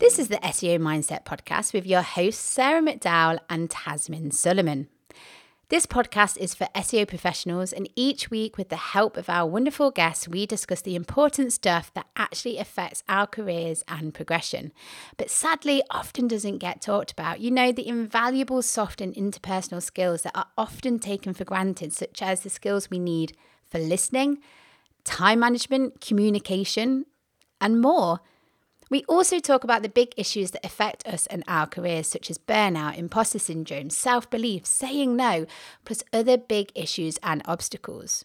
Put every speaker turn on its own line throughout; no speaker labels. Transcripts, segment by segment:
This is the SEO Mindset Podcast with your hosts, Sarah McDowell and Tazmin Suleman. This podcast is for SEO professionals, and each week, with the help of our wonderful guests, we discuss the important stuff that actually affects our careers and progression, but sadly often doesn't get talked about. You know, the invaluable soft and interpersonal skills that are often taken for granted, such as the skills we need for listening, time management, communication, and more. We also talk about the big issues that affect us and our careers, such as burnout, imposter syndrome, self belief, saying no, plus other big issues and obstacles.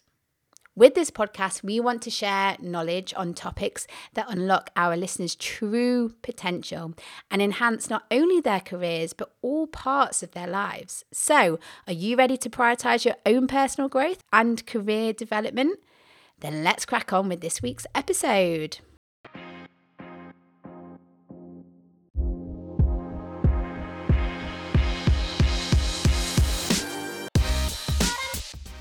With this podcast, we want to share knowledge on topics that unlock our listeners' true potential and enhance not only their careers, but all parts of their lives. So, are you ready to prioritize your own personal growth and career development? Then let's crack on with this week's episode.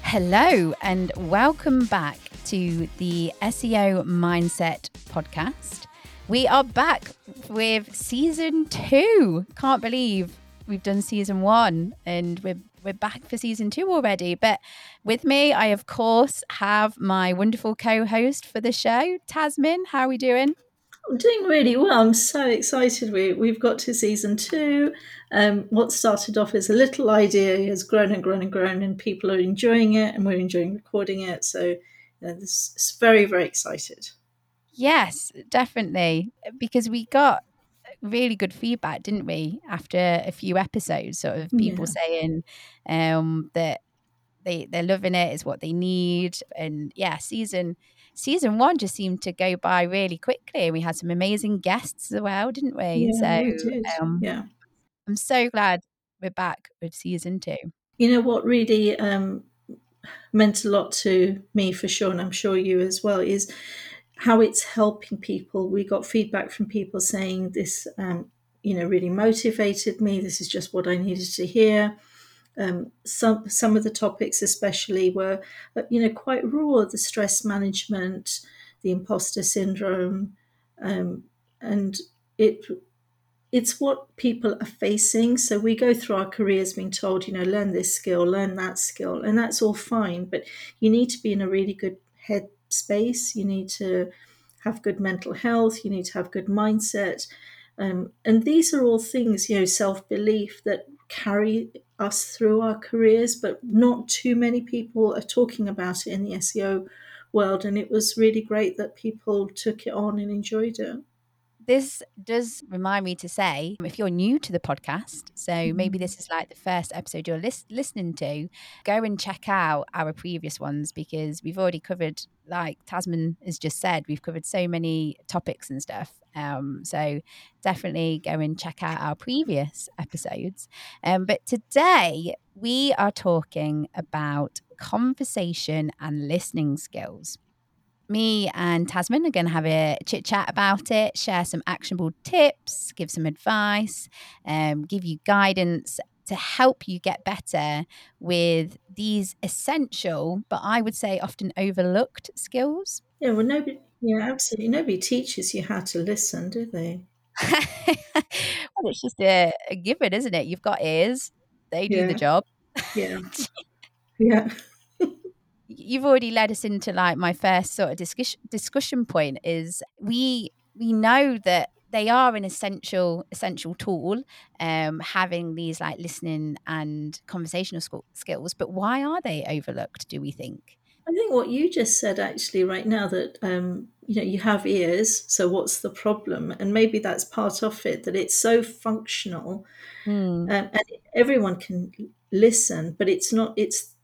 Hello, and welcome back to the SEO Mindset podcast. We are back with season two. Can't believe we've done season one and we're we're back for season two already. But with me, I of course have my wonderful co-host for the show, Tazmin. How are we doing?
I'm doing really well. I'm so excited. We we've got to season two. Um, what started off as a little idea has grown and grown and grown, and people are enjoying it, and we're enjoying recording it. So, you know, this is very very excited.
Yes, definitely, because we got really good feedback, didn't we? After a few episodes, sort of people yeah. saying um, that they they're loving it. it, is what they need, and yeah, season season one just seemed to go by really quickly. And We had some amazing guests as well, didn't we?
Yeah, so, we um, yeah.
I'm so glad we're back with season two.
You know what really um, meant a lot to me for sure, and I'm sure you as well, is how it's helping people. We got feedback from people saying this, um, you know, really motivated me. This is just what I needed to hear. Um, some some of the topics, especially, were uh, you know quite raw. The stress management, the imposter syndrome, um, and it it's what people are facing. So we go through our careers being told, you know, learn this skill, learn that skill, and that's all fine. But you need to be in a really good head space. You need to have good mental health. You need to have good mindset. Um, and these are all things, you know, self belief that carry us through our careers, but not too many people are talking about it in the SEO world. And it was really great that people took it on and enjoyed it.
This does remind me to say if you're new to the podcast, so maybe mm-hmm. this is like the first episode you're lis- listening to, go and check out our previous ones because we've already covered, like Tazmin has just said, we've covered so many topics and stuff. Um, so definitely go and check out our previous episodes. Um, but today we are talking about conversation and listening skills me and Tazmin are going to have a chit chat about it, share some actionable tips, give some advice, um, give you guidance to help you get better with these essential, but I would say often overlooked skills.
Yeah, well, nobody, yeah, absolutely. Nobody teaches you how to listen, do they?
well, it's just a, a, given, isn't it? You've got ears, they do yeah. the job.
Yeah. yeah
you've already led us into like my first sort of discussion discussion point is we we know that they are an essential essential tool um, having these like listening and conversational skills but why are they overlooked do we think
i think what you just said actually right now that um, you know you have ears so what's the problem and maybe that's part of it that it's so functional mm. um, and everyone can listen but it's not it's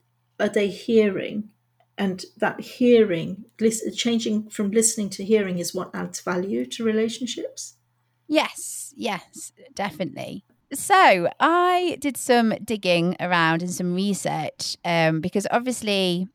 are they hearing? And that hearing, listen, changing from listening to hearing is what adds value to relationships.
Yes, yes, definitely. So I did some digging around and some research um, because obviously,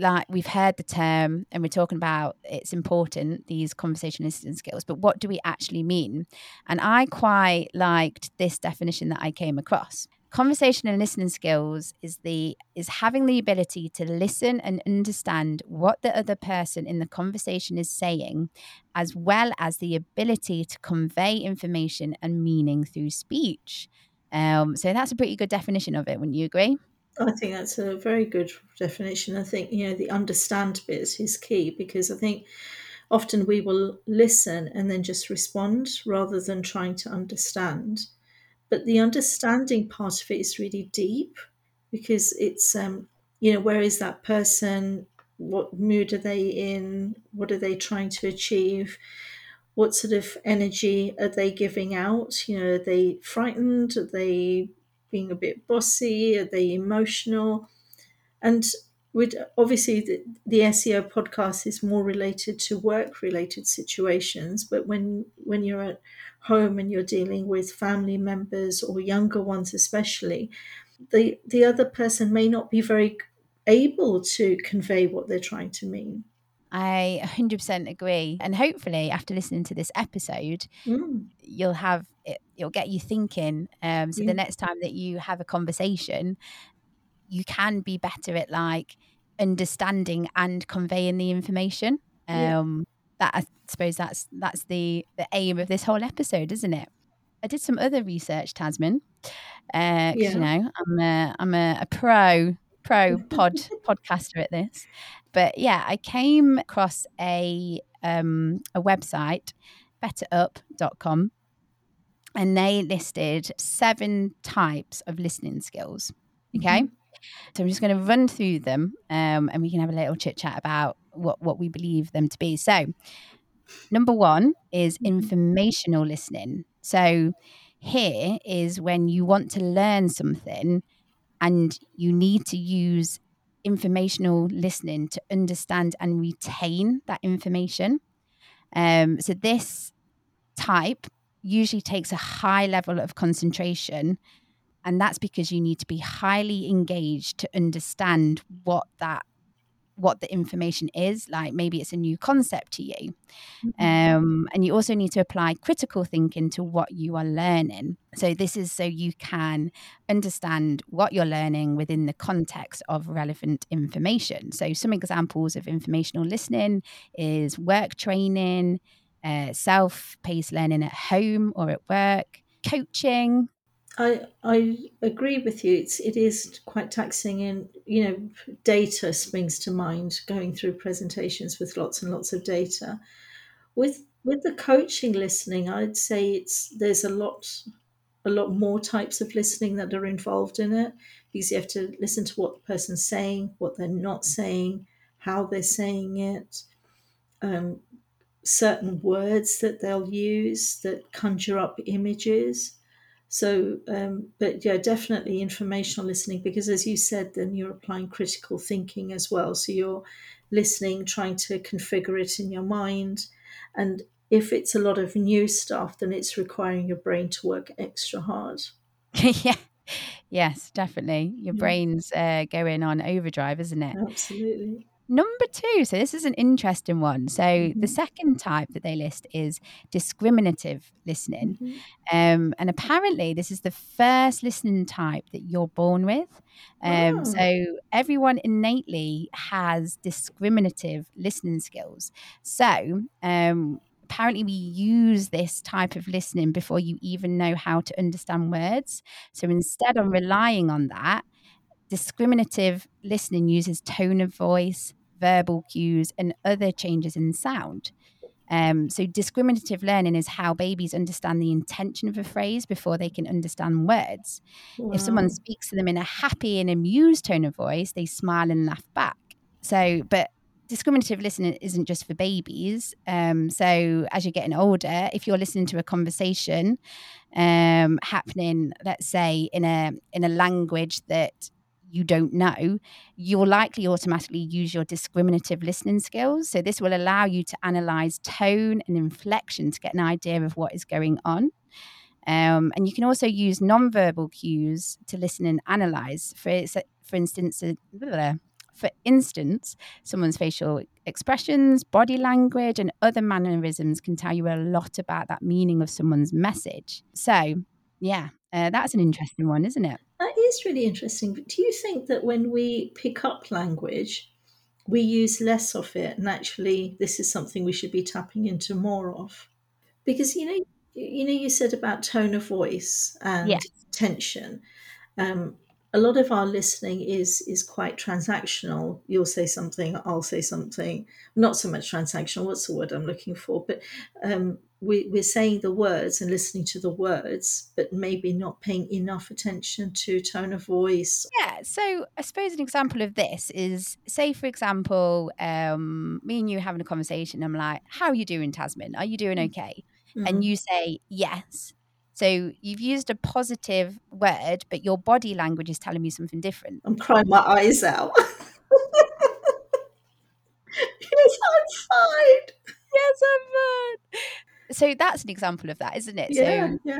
like we've heard the term and we're talking about it's important these conversation listening skills, but what do we actually mean? And I quite liked this definition that I came across. conversation and listening skills is the is having the ability to listen and understand what the other person in the conversation is saying as well as the ability to convey information and meaning through speech um, so that's a pretty good definition of it wouldn't you agree
I think that's a very good definition. I think, you know, the understand bit is key because I think often we will listen and then just respond rather than trying to understand. But the understanding part of it is really deep because it's, um, you know, where is that person? What mood are they in? What are they trying to achieve? What sort of energy are they giving out? You know, are they frightened? Are they being a bit bossy? Are they emotional? And with obviously the, the SEO podcast is more related to work related situations, but when when you're at home and you're dealing with family members or younger ones especially, the the other person may not be very able to convey what they're trying to mean.
I 100% agree. And hopefully, after listening to this episode, mm. you'll have it, it'll get you thinking. Um, so yeah. the next time that you have a conversation, you can be better at like understanding and conveying the information. Um, yeah. That I suppose that's that's the the aim of this whole episode, isn't it? I did some other research, Tazmin. Uh, yeah. You know, I'm a, I'm a, a pro pro pod podcaster at this. But yeah, I came across a um, a website, betterup.com, and they listed seven types of listening skills. Okay. Mm-hmm. So I'm just going to run through them um, and we can have a little chit chat about what, what we believe them to be. So, number one is mm-hmm. informational listening. So, here is when you want to learn something and you need to use informational listening to understand and retain that information. Um, so this type usually takes a high level of concentration. And that's because you need to be highly engaged to understand what that what the information is like maybe it's a new concept to you. Mm-hmm. um, and you also need to apply critical thinking to what you are learning. So this is so you can understand what you're learning within the context of relevant information. So some examples of informational listening is work training uh, self-paced learning at home or at work coaching
I I agree with you. It's it is quite taxing, and you know, data springs to mind. Going through presentations with lots and lots of data, with with the coaching listening, I'd say it's there's a lot a lot more types of listening that are involved in it because you have to listen to what the person's saying, what they're not saying, how they're saying it, um, certain words that they'll use that conjure up images so, um, but yeah, definitely informational listening because, as you said, then you're applying critical thinking as well. So you're listening, trying to configure it in your mind. And if it's a lot of new stuff, then it's requiring your brain to work extra hard.
yeah. Yes, definitely. Your yeah. brain's uh, going on overdrive, isn't it?
Absolutely.
Number two, so this is an interesting one. So mm-hmm. the second type that they list is discriminative listening. Mm-hmm. Um, and apparently, this is the first listening type that you're born with. Um, oh. So everyone innately has discriminative listening skills. So um, apparently we use this type of listening before you even know how to understand words. So instead of relying on that, discriminative listening uses tone of voice, verbal cues, and other changes in sound. Um, so, discriminative learning is how babies understand the intention of a phrase before they can understand words. Wow. If someone speaks to them in a happy and amused tone of voice, they smile and laugh back. So, but discriminative listening isn't just for babies. Um, so, as you're getting older, if you're listening to a conversation um, happening, let's say in a in a language that you don't know, you'll likely automatically use your discriminative listening skills. So, this will allow you to analyze tone and inflection to get an idea of what is going on. Um, and you can also use nonverbal cues to listen and analyze. For, for instance, uh, for instance, someone's facial expressions, body language, and other mannerisms can tell you a lot about that meaning of someone's message. So, yeah, uh, that's an interesting one, isn't it?
That is really interesting. Do you think that when we pick up language, we use less of it, and actually, this is something we should be tapping into more of? Because you know, you know, you said about tone of voice and
Yeah.
tension. Um, a lot of our listening is is quite transactional. You'll say something, I'll say something. Not so much transactional. What's the word I'm looking for? But um, we, we're saying the words and listening to the words, but maybe not paying enough attention to tone of voice.
Yeah, so I suppose an example of this is say, for example, um, me and you having a conversation. I'm like, How are you doing, Tazmin? Are you doing okay?
Mm.
And you say, Yes. So you've used a positive word, but your body language is telling me something different.
I'm crying my eyes out. yes, I'm fine.
Yes, I'm fine. So that's an example of that, isn't it?
Yeah,
So
yeah,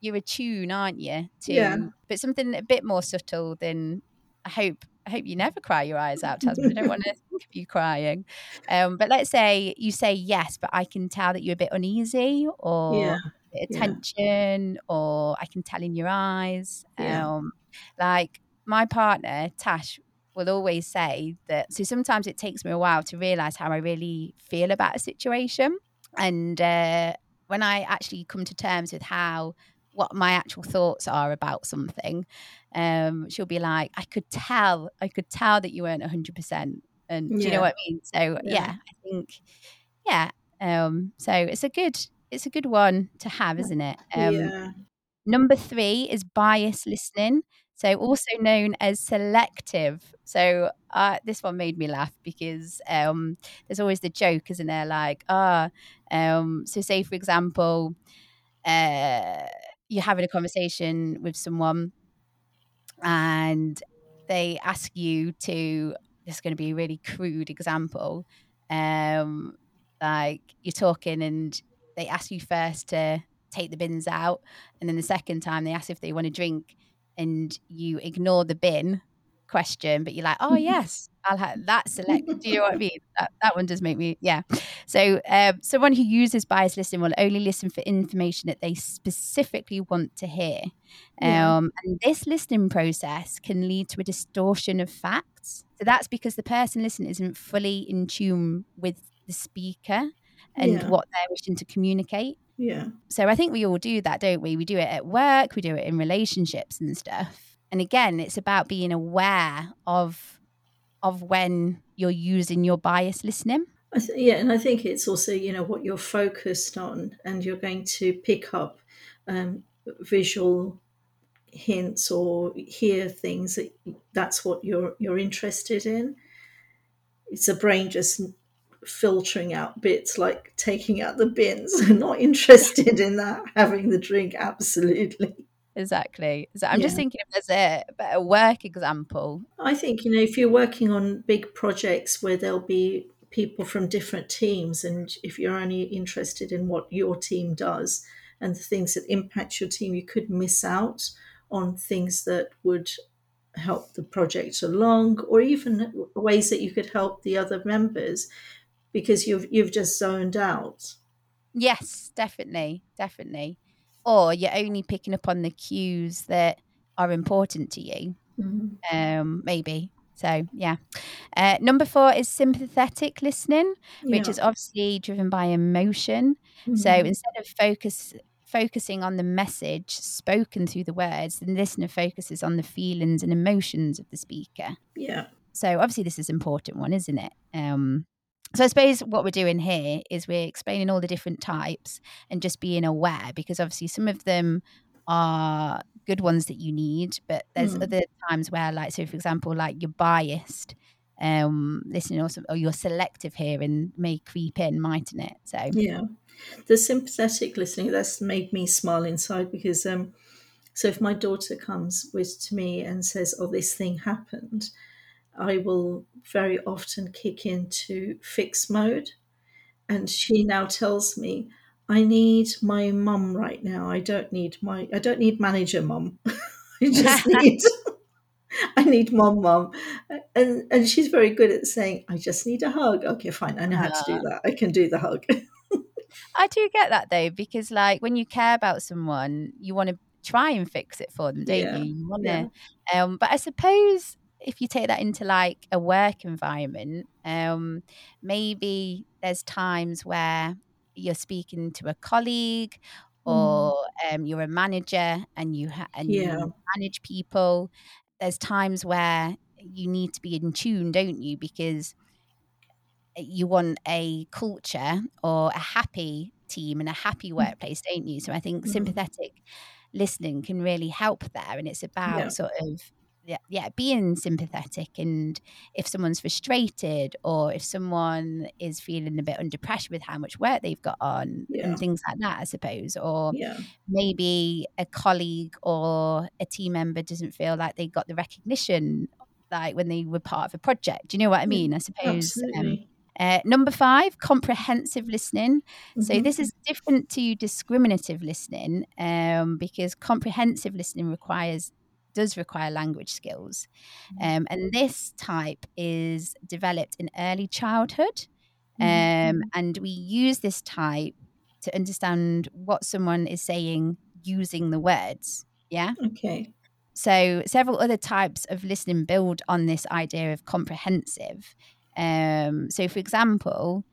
you're attuned, aren't you? To
Yeah.
but something a bit more subtle than I hope I hope you never cry your eyes out, Tazmin. I don't want to think of you crying. Um, but let's say you say yes, but I can tell that you're a bit uneasy or
yeah,
a bit of
yeah.
tension, or I can tell in your eyes.
Yeah.
Um, like my partner, Tash, will always say that. So sometimes it takes me a while to realize how I really feel about a situation. And uh, when I actually come to terms with how what my actual thoughts are about something, um, she'll be like, "I could tell, I could tell that you weren't hundred percent." And do you know what I mean? So yeah,
Yeah.
I think yeah. Um, so it's a good it's a good one to have, isn't it? Um,
yeah,
Number three is bias listening, so also known as selective. So uh, this one made me laugh because um, there's always the joke, isn't there? Like, ah, um, so say for example, uh, you're having a conversation with someone, and they ask you to. This is going to be a really crude example. Um, like you're talking, and they ask you first to take the bins out, and then the second time they ask if they want a drink, and you ignore the bin question, but you're like, oh yes, I'll have that select. Do you know what I mean? That, that one does make me, yeah. So um, someone who uses bias listening will only listen for information that they specifically want to hear.
Yeah.
Um, and this listening process can lead to a distortion of facts. So that's because the person listening isn't fully in tune with the speaker and
Yeah.
what they're wishing to communicate.
Yeah,
So I think we all do that, don't we? We do it at work, we do it in relationships and stuff. And again, it's about being aware of of when you're using your bias listening.
I th- yeah, and I think it's also you know what you're focused on, and you're going to pick up um, visual hints or hear things that that's what you're you're interested in. It's a brain just filtering out bits like taking out the bins not interested in that having the drink absolutely
Exactly. So I'm just thinking if there's a better work example.
I think you know if you're working on big projects where there'll be people from different teams, and if you're only interested in what your team does and the things that impact your team, you could miss out on things that would help the project along, or even ways that you could help the other members because you've you've just zoned out.
Yes, definitely, definitely. Or you're only picking up on the cues that are important to you.
Mhm.
Um, maybe. So yeah. Uh, number four is sympathetic listening. which
Yeah.
is obviously driven by emotion. So
Mhm.
instead of focus focusing on the message spoken through the words, the listener focuses on the feelings and emotions of the speaker.
yeah,
So obviously this is an important one, isn't it? Um, so I suppose what we're doing here is we're explaining all the different types and just being aware because obviously some of them are good ones that you need, but there's
Mm.
other times where like so for example like you're biased um listening or, some, or you're selective here and may creep in mightn't it so
Yeah, the sympathetic listening that's made me smile inside because um, so if my daughter comes with to me and says, "Oh, this thing happened," I will very often kick into fix mode, and she now tells me, "I need my mum right now. I don't need my I don't need manager mum. I just need." I need mom, mom, and and she's very good at saying, "I just need a hug." Okay, fine, I know how to do that. I can do the hug.
I do get that though, because like when you care about someone, you want to try and fix it for them, don't
Yeah,
you? You want
yeah.
to, um, but I suppose if you take that into like a work environment, um, maybe there's times where you're speaking to a colleague
Mm.
or um, you're a manager and you ha- and
Yeah.
you manage people. There's times where you need to be in tune, don't you? Because you want a culture or a happy team and a happy
Mm.
workplace, don't you? So I think
Mhm.
sympathetic listening can really help there, and it's about
Yeah.
sort of yeah, yeah, being sympathetic. And if someone's frustrated, or if someone is feeling a bit under pressure with how much work they've got on,
Yeah.
and things like that, I suppose, or
Yeah.
maybe a colleague or a team member doesn't feel like they got the recognition like when they were part of a project. Do you know what I mean? I suppose. Um, uh, number five, comprehensive listening. So
Mhm.
this is different to discriminative listening um, because comprehensive listening requires does require language skills, um, and this type is developed in early childhood,
Mhm.
um, and we use this type to understand what someone is saying using the words. Yeah.
Okay.
So, several other types of listening build on this idea of comprehensive. Um, so, for example,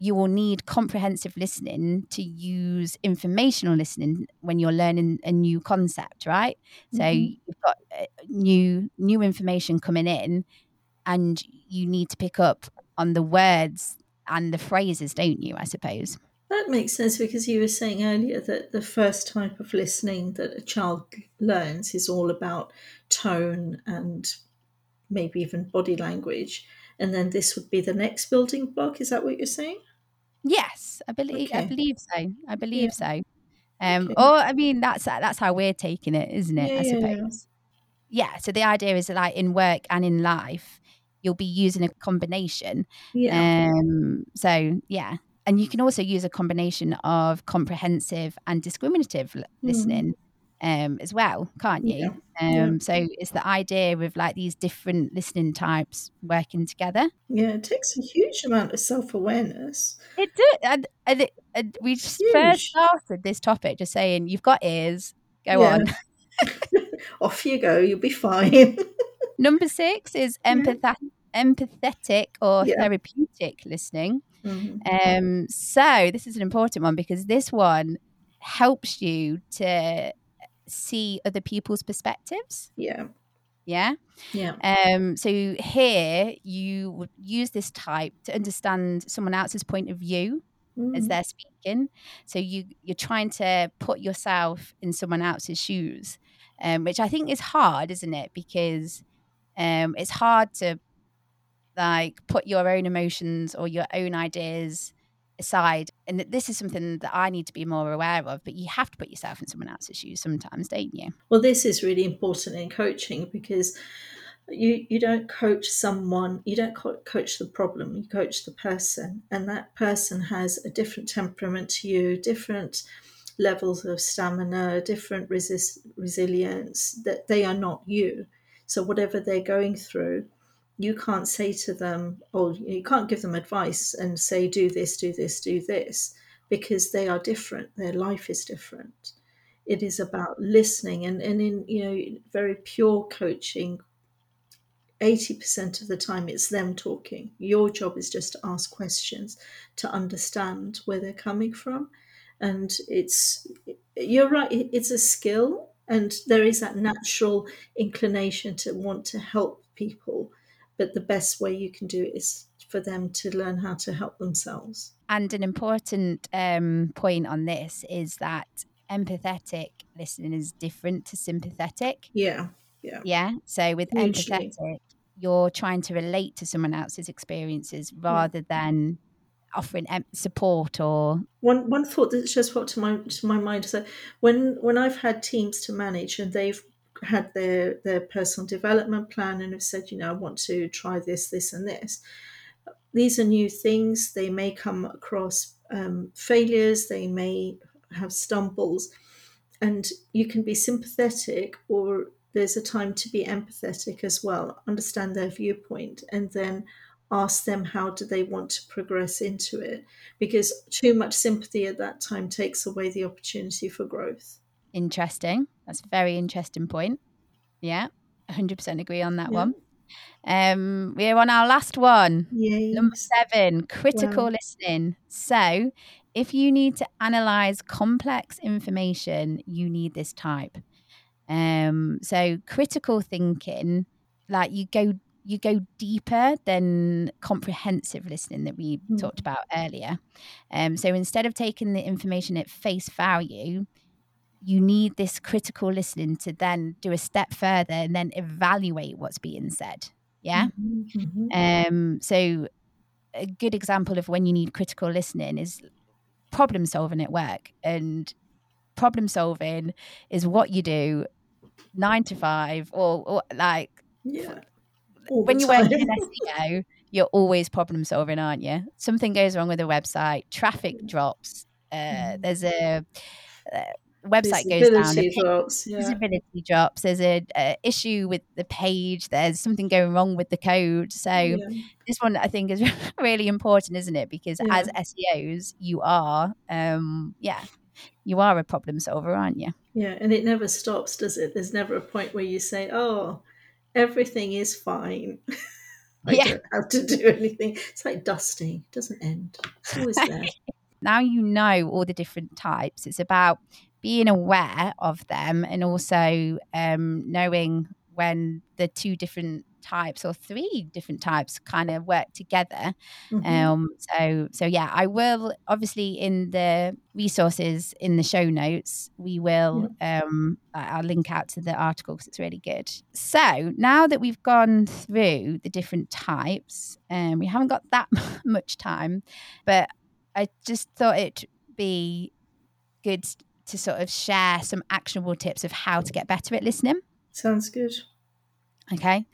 you will need comprehensive listening to use informational listening when you're learning a new concept, right? So,
Mhm.
you've got uh, new new information coming in, and you need to pick up on the words and the phrases, don't you? I suppose.
That makes sense because you were saying earlier that the first type of listening that a child learns is all about tone and maybe even body language. And then this would be the next building block. Is that what you're saying?
Yes, I believe. I believe so. I believe so. Um,
Okay.
or I mean, that's that's how we're taking it, isn't it?
Yeah,
I
yeah,
suppose.
yeah.
Yeah. So the idea is that, like in work and in life, you'll be using a combination.
Yeah.
Um. So yeah, and you can also use a combination of comprehensive and discriminative l-
Mm.
listening, um, as well, can't you?
Yeah.
Um.
Yeah.
So it's the idea of like these different listening types working together.
Yeah. It takes a huge amount of self awareness.
It did, and, and, it, and we just first started this topic just saying you've got ears. Go
Yeah.
on.
Off you go. You'll be fine.
Number six is
Yeah.
empathetic or therapeutic listening.
Mhm.
Um, so this is an important one because this one helps you to see other people's perspectives.
Yeah.
Yeah.
Yeah.
Um, so here you would use this type to understand someone else's point of view as
Mm.
they're speaking. So you you're trying to put yourself in someone else's shoes, um, which I think is hard, isn't it? Because um, it's hard to like put your own emotions or your own ideas aside. And this is something that I need to be more aware of. But you have to put yourself in someone else's shoes sometimes, don't you?
Well, this is really important in coaching because you you don't coach someone, you don't co- coach the problem, you coach the person, and that person has a different temperament to you, different levels of stamina, different resist, resilience. That they are not you. So whatever they're going through, you can't say to them, or you can't give them advice and say, do this, do this, do this, because they are different. Their life is different. It is about listening, and, and in you know very pure coaching, eighty percent of the time it's them talking. Your job is just to ask questions to understand where they're coming from, and it's you're right. It's a skill, and there is that natural inclination to want to help people, but the best way you can do it is for them to learn how to help themselves.
And an important um, point on this is that empathetic listening is different to sympathetic.
Yeah, yeah,
Yeah. So with
Hugely.
empathetic, you're trying to relate to someone else's experiences rather than offering support or
One one thought that just popped to my to my mind is that when when I've had teams to manage and they've had their their personal development plan and have said, you know, I want to try this, this, and this. These are new things. They may come across um, failures. They may have stumbles, and you can be sympathetic, or there's a time to be empathetic as well. Understand their viewpoint, and then ask them how do they want to progress into it because too much sympathy at that time takes away the opportunity for growth.
Interesting. That's a very interesting point. Yeah, 100% agree on that
Yeah.
one. Um, we're on our last one.
Yay.
Number seven, critical
Wow.
listening. So, if you need to analyze complex information, you need this type. Um, so critical thinking, like you go you go deeper than comprehensive listening that we
Mm.
talked about earlier. Um, so instead of taking the information at face value, you need this critical listening to then do a step further and then evaluate what's being said. Yeah.
Mhm, mhm.
Um, so a good example of when you need critical listening is problem solving at work. And problem solving is what you do nine to five or, or like
Yeah. All
when you're working in. SEO, you're always problem solving, aren't you? Something goes wrong with a website, traffic drops, uh,
Mm.
there's a, uh website goes down,
Visibility drops. Yeah.
visibility drops, there's a, a issue with the page, there's something going wrong with the code. So
Yeah.
this one I think is really important, isn't it? Because
Yeah.
as SEOs, you are, um, yeah, you are a problem solver, aren't you?
Yeah, and it never stops, does it? There's never a point where you say, "Oh, everything is fine. I
Yeah.
don't have to do anything." It's like dusting; it doesn't end. It's always there.
now you know all the different types. It's about being aware of them and also um, knowing when the two different types or three different types kind of work together.
Mhm.
Um, so, so yeah, I will obviously in the resources in the show notes, we will. Um, I- I'll link out to the article because it's really good. So now that we've gone through the different types, and um, we haven't got that much time, but I just thought it'd be good to sort of share some actionable tips of how to get better at listening.
Sounds good.
Okay.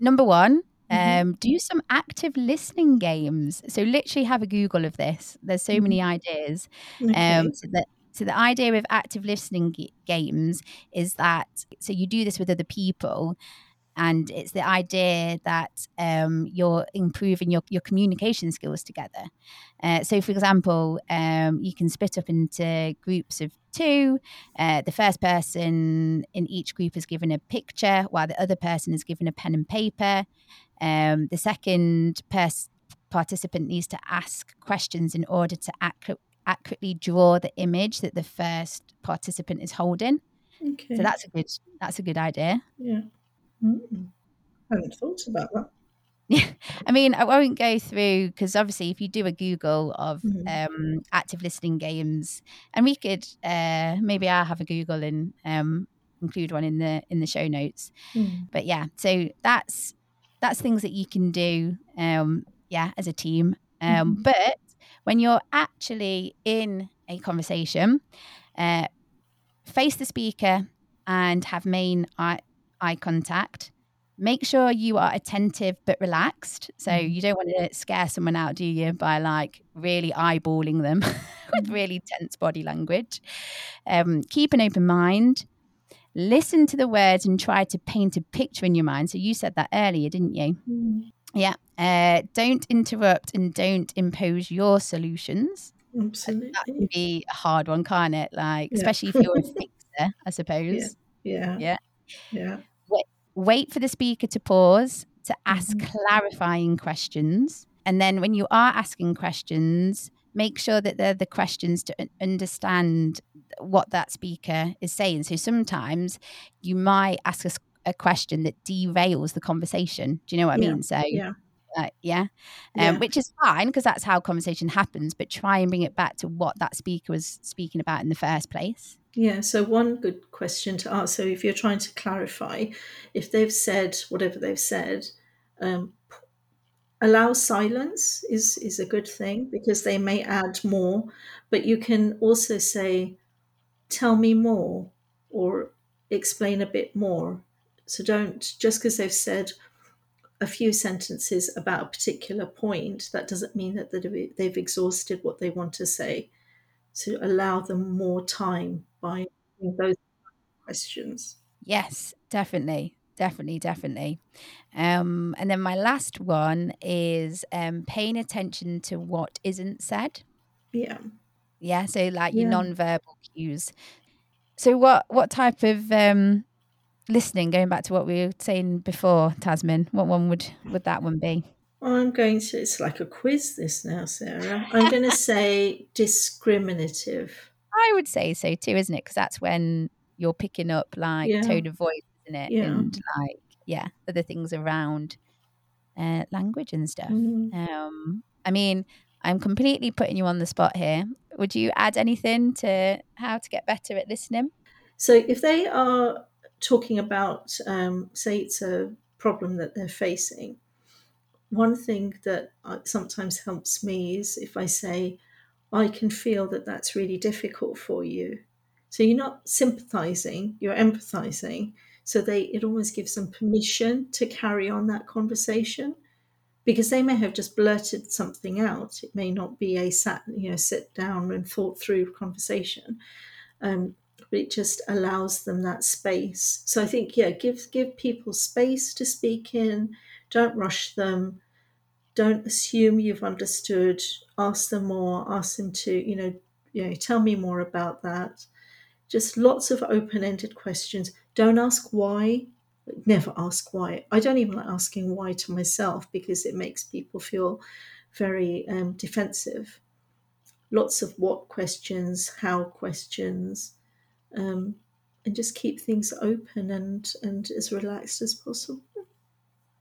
Number one,
Mhm.
um, do some active listening games. So literally have a Google of this. There's so many ideas.
Okay.
Um, so that so the idea of active listening g- games is that so you do this with other people, and it's the idea that um, you're improving your, your communication skills together. Uh, so, for example, um, you can split up into groups of two. Uh, the first person in each group is given a picture, while the other person is given a pen and paper. Um, the second pers- participant needs to ask questions in order to accu- accurately draw the image that the first participant is holding.
okay.
So that's a good that's a good idea.
yeah. Mm. I hadn't thought about that.
Yeah, I mean, I won't go through because obviously, if you do a Google of
Mhm.
um, active listening games, and we could uh, maybe I'll have a Google and um, include one in the in the show notes.
Mm.
But yeah, so that's that's things that you can do, um, yeah, as a team. Um,
Mhm.
But when you're actually in a conversation, uh, face the speaker and have main eye, contact. Make sure you are attentive but relaxed. So
Mhm.
you don't want to scare someone out, do you, by like really eyeballing them with really tense body language. Um, keep an open mind. Listen to the words and try to paint a picture in your mind. So you said that earlier, didn't you?
Mm.
Yeah. Uh, don't interrupt and don't impose your solutions. Absolutely. That can be a hard one, can't it? Like,
Yeah.
especially if you're a fixer, I suppose.
Yeah.
Yeah.
Yeah.
Wait for the speaker to pause to ask
Mhm.
clarifying questions. And then when you are asking questions, make sure that they're the questions to understand what that speaker is saying. So sometimes you might ask a question that derails the conversation. Do you know what I
Yeah.
mean? So,
Yeah.
uh, yeah, um,
Yeah.
which is fine because that's how conversation happens. But try and bring it back to what that speaker was speaking about in the first place.
Yeah, so one good question to ask. So if you're trying to clarify, if they've said whatever they've said, um, allow silence is is a good thing because they may add more. But you can also say, "Tell me more," or explain a bit more. So don't just because they've said a few sentences about a particular point, that doesn't mean that they've exhausted what they want to say. To allow them more time by those questions.
Yes, definitely. Definitely, definitely. Um, and then my last one is um, paying attention to what isn't said.
Yeah.
Yeah. So, like your
Yeah.
non-verbal cues. So what what type of um, listening? Going back to what we were saying before, Tazmin, what one would would that one be?
I'm going to. It's like a quiz. This now, Sarah. I'm going to say discriminative.
I would say so too, isn't it? Because that's when you're picking up like
Yeah.
tone of voice, isn't it?
Yeah.
And like yeah, other things around uh, language and stuff.
Mhm.
Um, I mean, I'm completely putting you on the spot here. Would you add anything to how to get better at listening?
So if they are talking about, um, say, it's a problem that they're facing, one thing that uh, sometimes helps me is if I say, I can feel that that's really difficult for you. So you're not sympathizing, you're empathizing. So they it almost gives them permission to carry on that conversation because they may have just blurted something out. It may not be a sat, you know, sit down and thought through conversation. Um, but it just allows them that space. So I think, yeah, give give people space to speak in. Don't rush them. Don't assume you've understood. Ask them more. Ask them to, you know, you know, tell me more about that. Just lots of open-ended questions. Don't ask why. Never ask why. I don't even like asking why to myself because it makes people feel very um, defensive. Lots of what questions, how questions, um, and just keep things open and and as relaxed as possible.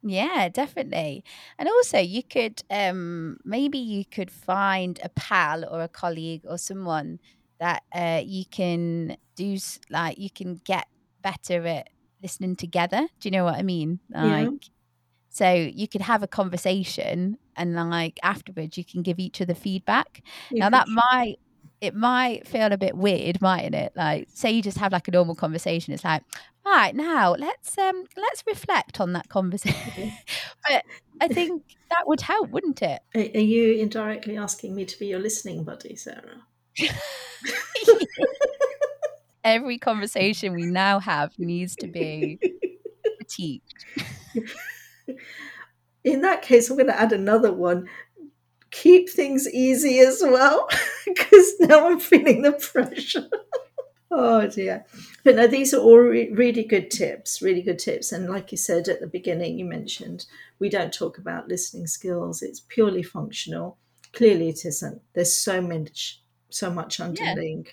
Yeah, definitely. And also you could um maybe you could find a pal or a colleague or someone that uh you can do s- like you can get better at listening together. Do you know what I mean?
Yeah.
Like so you could have a conversation and like afterwards you can give each other feedback.
You
now that might it might feel a bit weird, mightn't it? Like say you just have like a normal conversation. It's like, right, now let's um let's reflect on that conversation. but I think that would help, wouldn't it?
Are, are you indirectly asking me to be your listening buddy, Sarah?
Every conversation we now have needs to be critiqued.
In that case, I'm going to add another one. Keep things easy as well, because now I'm feeling the pressure. oh dear. But no, these are all re- really good tips, really good tips. And like you said at the beginning, you mentioned we don't talk about listening skills, it's purely functional. Clearly, it isn't. There's so much, so much underlying.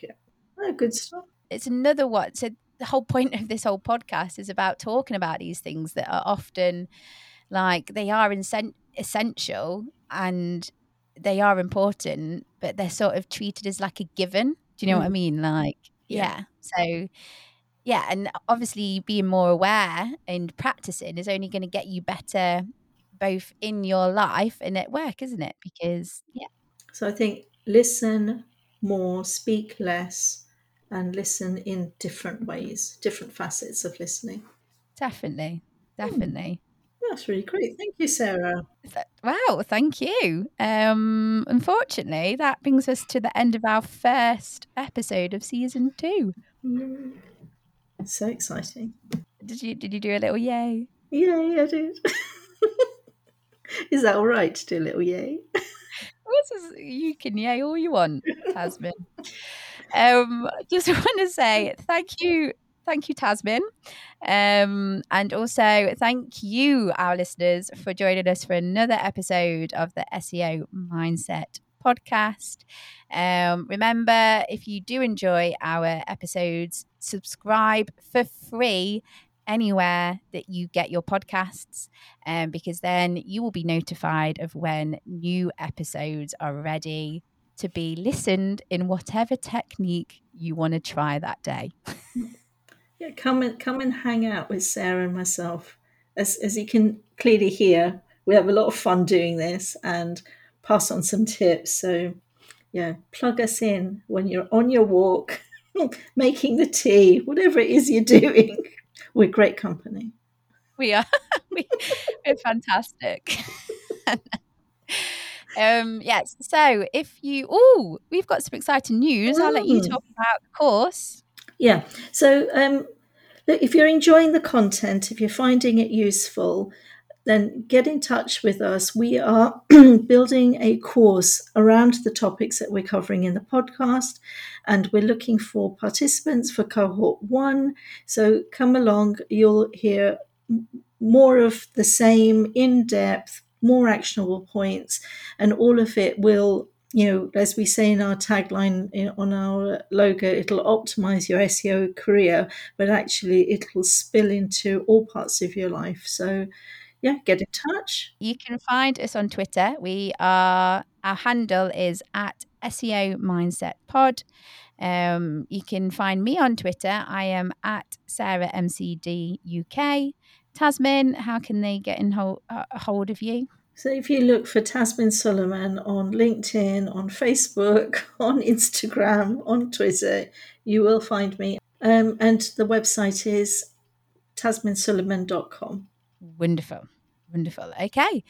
Oh, good stuff.
It's another one. So the whole point of this whole podcast is about talking about these things that are often like they are insen- essential and they are important, but they're sort of treated as like a given. Do you know what I
Mm.
mean? Like,
Yeah.
yeah. So, yeah. And obviously, being more aware and practicing is only going to get you better both in your life and at work, isn't it? Because, yeah,
So I think listen more, speak less, and listen in different ways, different facets of listening.
definitely. Definitely.
That's really great. Thank you, Sarah.
Wow, thank you. Um, unfortunately, that brings us to the end of our first episode of season two.
Mm. So exciting.
Did you did you do a little yay?
Yay, I did. Is that all right to do a little yay?
Is, you can yay all you want, Tazmin. um, just want to say thank you, thank you, Tazmin, um, and also thank you, our listeners, for joining us for another episode of the SEO Mindset podcast. Um, remember, if you do enjoy our episodes, subscribe for free anywhere that you get your podcasts um, because then you will be notified of when new episodes are ready to be listened in whatever technique you want to try that day.
Yeah, come and come and hang out with Sarah and myself. As as you can clearly hear, we have a lot of fun doing this and pass on some tips. So yeah, plug us in when you're on your walk, making the tea, whatever it is you're doing. We're great company.
We are we, we're fantastic. um yes so if you oh we've got some exciting news i'll let you talk about the course
Yeah. So, um, look, if you're enjoying the content, if you're finding it useful, then get in touch with us. We are building a course around the topics that we're covering in the podcast, and we're looking for participants for cohort one. So come along, you'll hear more of the same in depth, more actionable points, and all of it will you know, as we say in our tagline in, on our logo, it'll optimize your SEO career, but actually it'll spill into all parts of your life. So, yeah, get in touch.
You can find us on Twitter. We are our handle is at SEO Mindset Pod. Um, you can find me on Twitter. I am at Sarah MCD UK. Tazmin, how can they get in hold, uh, hold of you?
So if you look for Tazmin Suleman on LinkedIn, on Facebook, on Instagram, on Twitter, you will find me. Um, and the website is tazminsuleman.com.
Wonderful. Wonderful. Okay.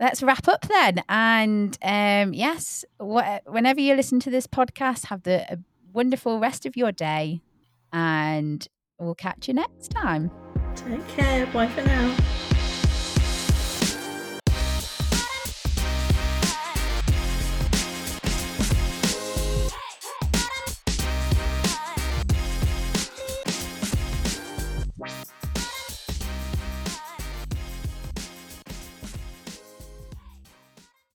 Let's wrap up then. And um, yes, wh- whenever you listen to this podcast, have the wonderful rest of your day. And we'll catch you next time.
Take care. Bye for now.